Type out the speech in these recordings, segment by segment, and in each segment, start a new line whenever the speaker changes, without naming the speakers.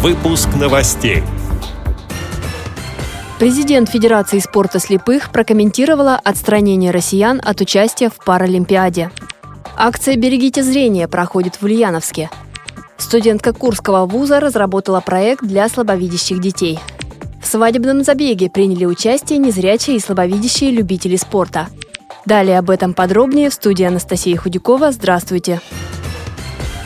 Выпуск новостей.
Президент Федерации спорта слепых прокомментировала отстранение россиян от участия в Паралимпиаде. Акция «Берегите зрение» проходит в Ульяновске. Студентка Курского вуза разработала проект для слабовидящих детей. В свадебном забеге приняли участие незрячие и слабовидящие любители спорта. Далее об этом подробнее в студии Анастасия Худякова. Здравствуйте!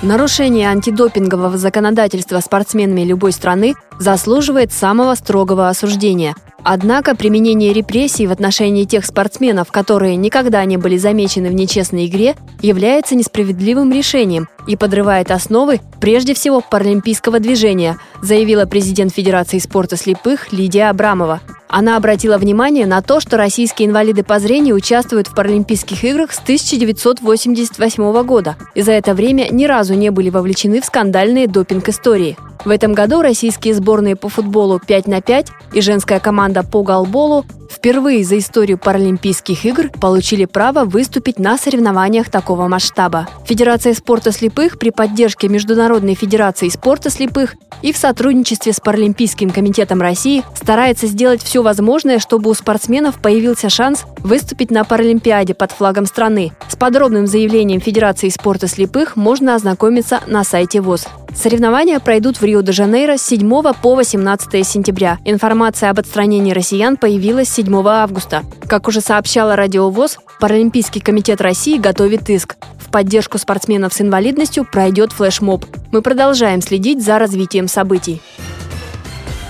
Нарушение антидопингового законодательства спортсменами любой страны заслуживает самого строгого осуждения. Однако применение репрессий в отношении тех спортсменов, которые никогда не были замечены в нечестной игре, является несправедливым решением и подрывает основы прежде всего паралимпийского движения, заявила президент Федерации спорта слепых Лидия Абрамова. Она обратила внимание на то, что российские инвалиды по зрению участвуют в Паралимпийских играх с 1988 года и за это время ни разу не были вовлечены в скандальные допинг-истории. В этом году российские сборные по футболу 5 на 5 и женская команда по голболу впервые за историю Паралимпийских игр получили право выступить на соревнованиях такого масштаба. Федерация спорта слепых при поддержке Международной федерации спорта слепых и в сотрудничестве с Паралимпийским комитетом России старается сделать все возможное, чтобы у спортсменов появился шанс выступить на Паралимпиаде под флагом страны. С подробным заявлением Федерации спорта слепых можно ознакомиться на сайте ВОЗ. Соревнования пройдут в Рио-де-Жанейро с 7 по 18 сентября. Информация об отстранении россиян появилась 7 августа. Как уже сообщала Радио ВОЗ, Паралимпийский комитет России готовит иск. В поддержку спортсменов с инвалидностью пройдет флешмоб. Мы продолжаем следить за развитием событий.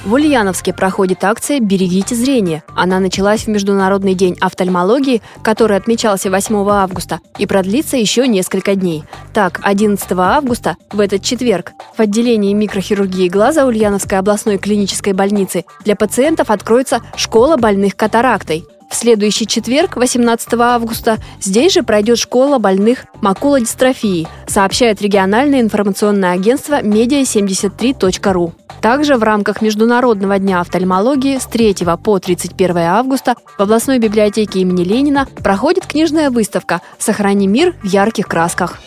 В Ульяновске проходит акция «Берегите зрение». Она началась в Международный день офтальмологии, который отмечался 8 августа, и продлится еще несколько дней. Так, 11 августа, в этот четверг, в отделении микрохирургии глаза Ульяновской областной клинической больницы для пациентов откроется школа больных катарактой. В следующий четверг, 18 августа, здесь же пройдет школа больных макулодистрофии, сообщает региональное информационное агентство media73.ru. Также в рамках Международного дня офтальмологии с 3 по 31 августа в областной библиотеке имени Ленина проходит книжная выставка «Сохрани мир в ярких красках».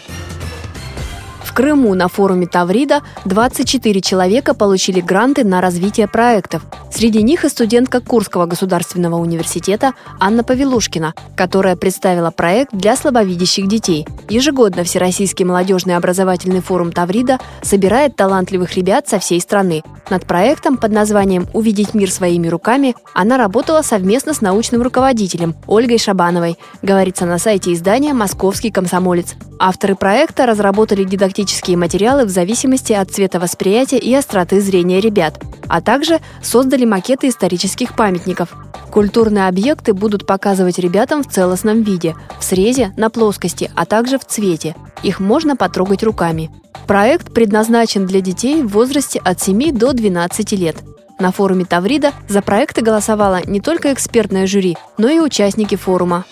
Крыму на форуме Таврида 24 человека получили гранты на развитие проектов. Среди них и студентка Курского государственного университета Анна Павелушкина, которая представила проект для слабовидящих детей. Ежегодно Всероссийский молодежный образовательный форум Таврида собирает талантливых ребят со всей страны. Над проектом под названием «Увидеть мир своими руками» она работала совместно с научным руководителем Ольгой Шабановой, говорится на сайте издания «Московский комсомолец». Авторы проекта разработали дидактические графические материалы в зависимости от цвета восприятия и остроты зрения ребят, а также создали макеты исторических памятников. Культурные объекты будут показывать ребятам в целостном виде, в срезе, на плоскости, а также в цвете. Их можно потрогать руками. Проект предназначен для детей в возрасте от 7 до 12 лет. На форуме Таврида за проекты голосовало не только экспертное жюри, но и участники форума.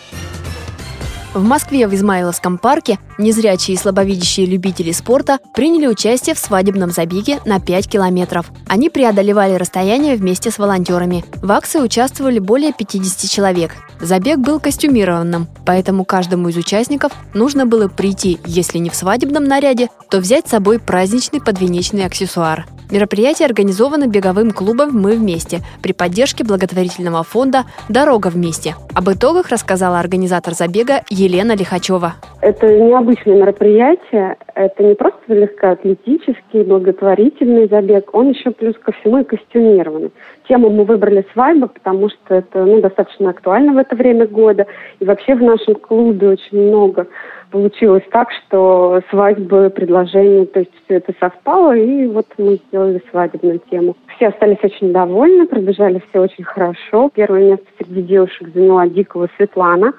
В Москве в Измайловском парке незрячие и слабовидящие любители спорта приняли участие в свадебном забеге на 5 километров. Они преодолевали расстояние вместе с волонтерами. В акции участвовали более 50 человек. Забег был костюмированным, поэтому каждому из участников нужно было прийти, если не в свадебном наряде, то взять с собой праздничный подвенечный аксессуар. Мероприятие организовано беговым клубом «Мы вместе» при поддержке благотворительного фонда «Дорога вместе». Об итогах рассказала организатор забега Елена Лихачева.
Это необычное мероприятие. Это не просто легкоатлетический, благотворительный забег. Он еще плюс ко всему и костюмированный. Тему мы выбрали свадьба, потому что это ну, достаточно актуально в это время года. И вообще в нашем клубе очень много получилось так, что свадьбы, предложения, то есть все это совпало, и вот мы сделали свадебную тему. Все остались очень довольны, пробежали все очень хорошо. Первое место среди девушек заняла Дикого Светлана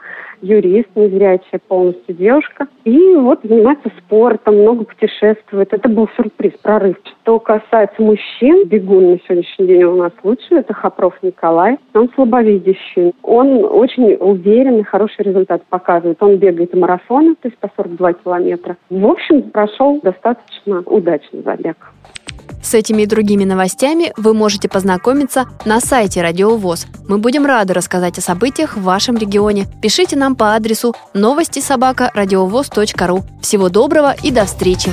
юрист, незрячая полностью девушка. И вот занимается спортом, много путешествует. Это был сюрприз, прорыв. Что касается мужчин, бегун на сегодняшний день у нас лучший, это Хопров Николай. Он слабовидящий. Он очень уверенный, хороший результат показывает. Он бегает марафоны, то есть по 42 километра. В общем, прошел достаточно удачный забег.
С этими и другими новостями вы можете познакомиться на сайте Радио ВОЗ. Мы будем рады рассказать о событиях в вашем регионе. Пишите нам по адресу новости собака ру. Всего доброго и до встречи!